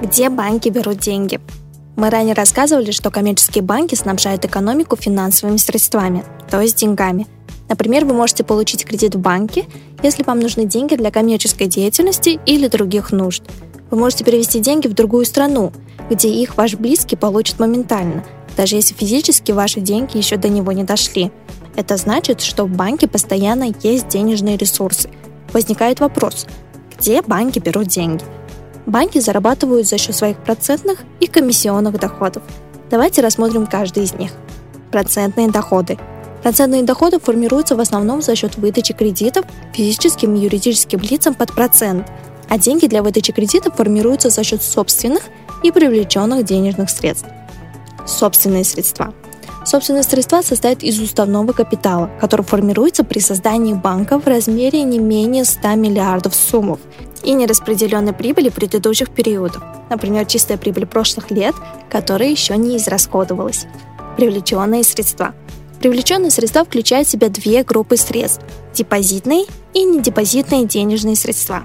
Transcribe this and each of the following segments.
Где банки берут деньги? Мы ранее рассказывали, что коммерческие банки снабжают экономику финансовыми средствами, то есть деньгами. Например, вы можете получить кредит в банке, если вам нужны деньги для коммерческой деятельности или других нужд. Вы можете перевести деньги в другую страну, где их ваш близкий получит моментально, даже если физически ваши деньги еще до него не дошли. Это значит, что в банке постоянно есть денежные ресурсы. Возникает вопрос, где банки берут деньги? Банки зарабатывают за счет своих процентных и комиссионных доходов. Давайте рассмотрим каждый из них. Процентные доходы. Процентные доходы формируются в основном за счет выдачи кредитов физическим и юридическим лицам под процент, а деньги для выдачи кредитов формируются за счет собственных и привлеченных денежных средств. Собственные средства. Собственные средства состоят из уставного капитала, который формируется при создании банка в размере не менее 100 миллиардов суммов и нераспределенной прибыли предыдущих периодов, например, чистая прибыль прошлых лет, которая еще не израсходовалась. Привлеченные средства. Привлеченные средства включают в себя две группы средств – депозитные и недепозитные денежные средства.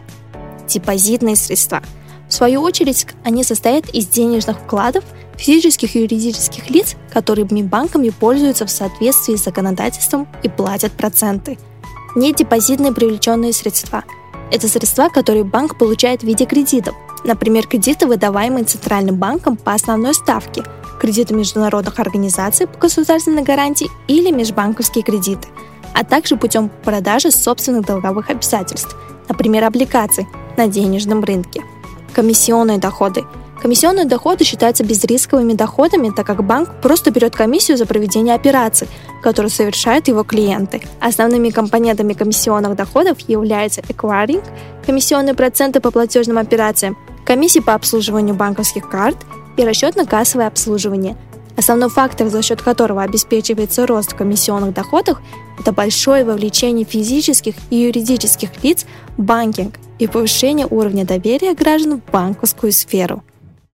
Депозитные средства. В свою очередь, они состоят из денежных вкладов физических и юридических лиц, которыми банками пользуются в соответствии с законодательством и платят проценты. Недепозитные привлеченные средства – это средства, которые банк получает в виде кредитов. Например, кредиты, выдаваемые Центральным банком по основной ставке, кредиты международных организаций по государственной гарантии или межбанковские кредиты, а также путем продажи собственных долговых обязательств, например, облигаций на денежном рынке. Комиссионные доходы – Комиссионные доходы считаются безрисковыми доходами, так как банк просто берет комиссию за проведение операций, которые совершают его клиенты. Основными компонентами комиссионных доходов являются acquiring, комиссионные проценты по платежным операциям, комиссии по обслуживанию банковских карт и расчетно-кассовое обслуживание. Основной фактор, за счет которого обеспечивается рост комиссионных доходов, это большое вовлечение физических и юридических лиц в банкинг и повышение уровня доверия граждан в банковскую сферу.